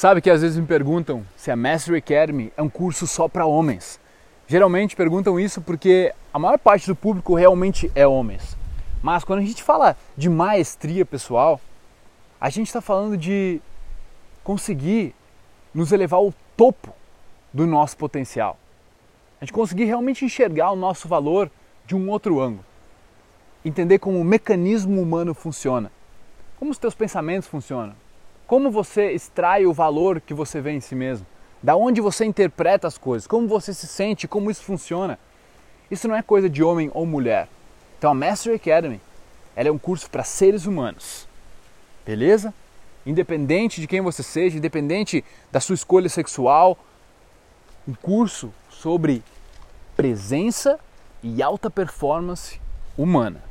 Sabe que às vezes me perguntam se a Mastery Academy é um curso só para homens. Geralmente perguntam isso porque a maior parte do público realmente é homens. Mas quando a gente fala de maestria pessoal, a gente está falando de conseguir nos elevar ao topo do nosso potencial. A gente conseguir realmente enxergar o nosso valor de um outro ângulo. Entender como o mecanismo humano funciona. Como os teus pensamentos funcionam. Como você extrai o valor que você vê em si mesmo. Da onde você interpreta as coisas. Como você se sente, como isso funciona. Isso não é coisa de homem ou mulher. Então a Master Academy ela é um curso para seres humanos. Beleza? Independente de quem você seja, independente da sua escolha sexual, um curso sobre presença e alta performance humana.